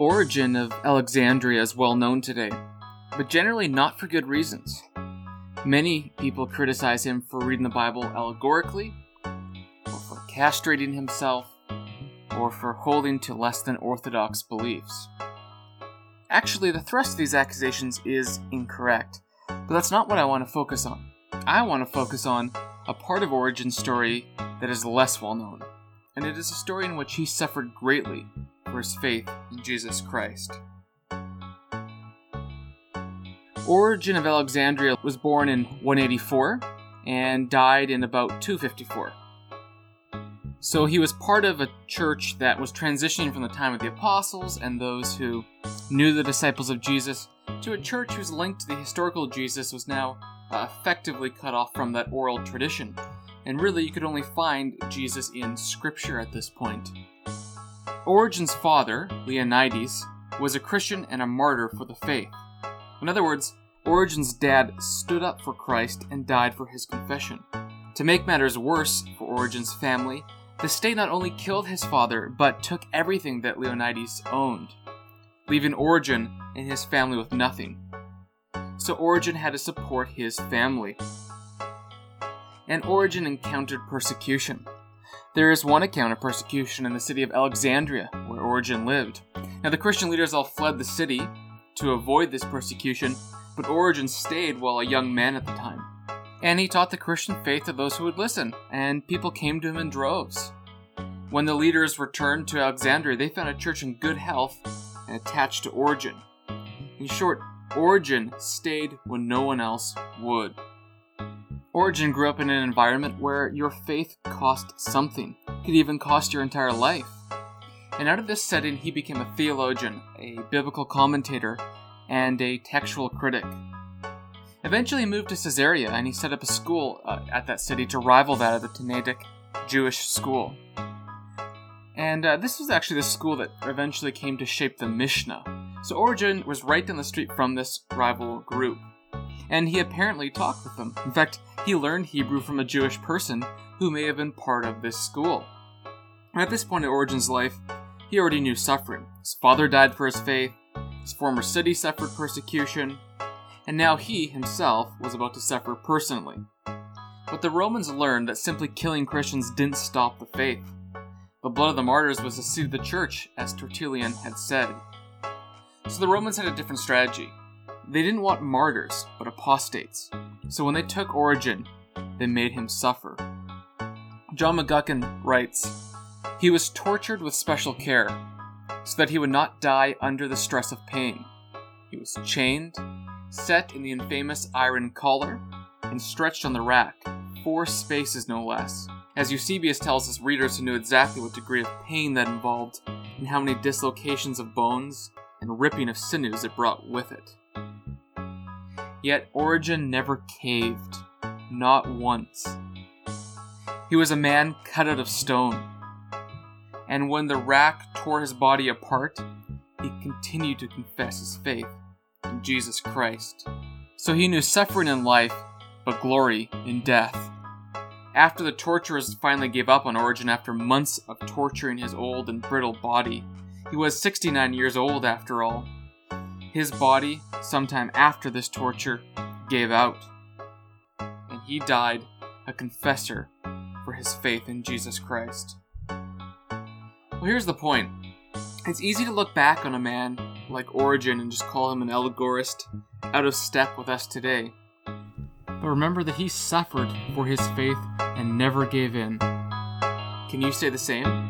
Origen of Alexandria is well known today, but generally not for good reasons. Many people criticize him for reading the Bible allegorically, or for castrating himself, or for holding to less than orthodox beliefs. Actually, the thrust of these accusations is incorrect, but that's not what I want to focus on. I want to focus on a part of Origen's story that is less well known, and it is a story in which he suffered greatly for his faith in Jesus Christ. Origen of Alexandria was born in 184 and died in about 254. So he was part of a church that was transitioning from the time of the apostles and those who knew the disciples of Jesus to a church whose link to the historical Jesus was now uh, effectively cut off from that oral tradition. And really, you could only find Jesus in Scripture at this point. Origen's father, Leonides, was a Christian and a martyr for the faith. In other words, Origen's dad stood up for Christ and died for his confession. To make matters worse for Origen's family, the state not only killed his father, but took everything that Leonidas owned, leaving Origen and his family with nothing. So Origen had to support his family. And Origen encountered persecution. There is one account of persecution in the city of Alexandria, where Origen lived. Now, the Christian leaders all fled the city to avoid this persecution, but Origen stayed while a young man at the time. And he taught the Christian faith to those who would listen, and people came to him in droves. When the leaders returned to Alexandria, they found a church in good health and attached to Origen. In short, Origen stayed when no one else would. Origen grew up in an environment where your faith cost something, it could even cost your entire life. And out of this setting, he became a theologian, a biblical commentator, and a textual critic. Eventually, he moved to Caesarea and he set up a school uh, at that city to rival that of the Tannaitic Jewish school. And uh, this was actually the school that eventually came to shape the Mishnah. So Origen was right down the street from this rival group. And he apparently talked with them. In fact, he learned Hebrew from a Jewish person who may have been part of this school. At this point in Origen's life, he already knew suffering. His father died for his faith, his former city suffered persecution, and now he himself was about to suffer personally. But the Romans learned that simply killing Christians didn't stop the faith. The blood of the martyrs was the seed of the church, as Tertullian had said. So the Romans had a different strategy. They didn't want martyrs, but apostates. So when they took Origen, they made him suffer. John McGuckin writes He was tortured with special care, so that he would not die under the stress of pain. He was chained, set in the infamous iron collar, and stretched on the rack, four spaces no less. As Eusebius tells his readers who knew exactly what degree of pain that involved, and how many dislocations of bones and ripping of sinews it brought with it. Yet Origen never caved, not once. He was a man cut out of stone. And when the rack tore his body apart, he continued to confess his faith in Jesus Christ. So he knew suffering in life, but glory in death. After the torturers finally gave up on Origen after months of torturing his old and brittle body, he was 69 years old after all. His body, sometime after this torture, gave out, and he died a confessor for his faith in Jesus Christ. Well, here's the point it's easy to look back on a man like Origen and just call him an allegorist, out of step with us today. But remember that he suffered for his faith and never gave in. Can you say the same?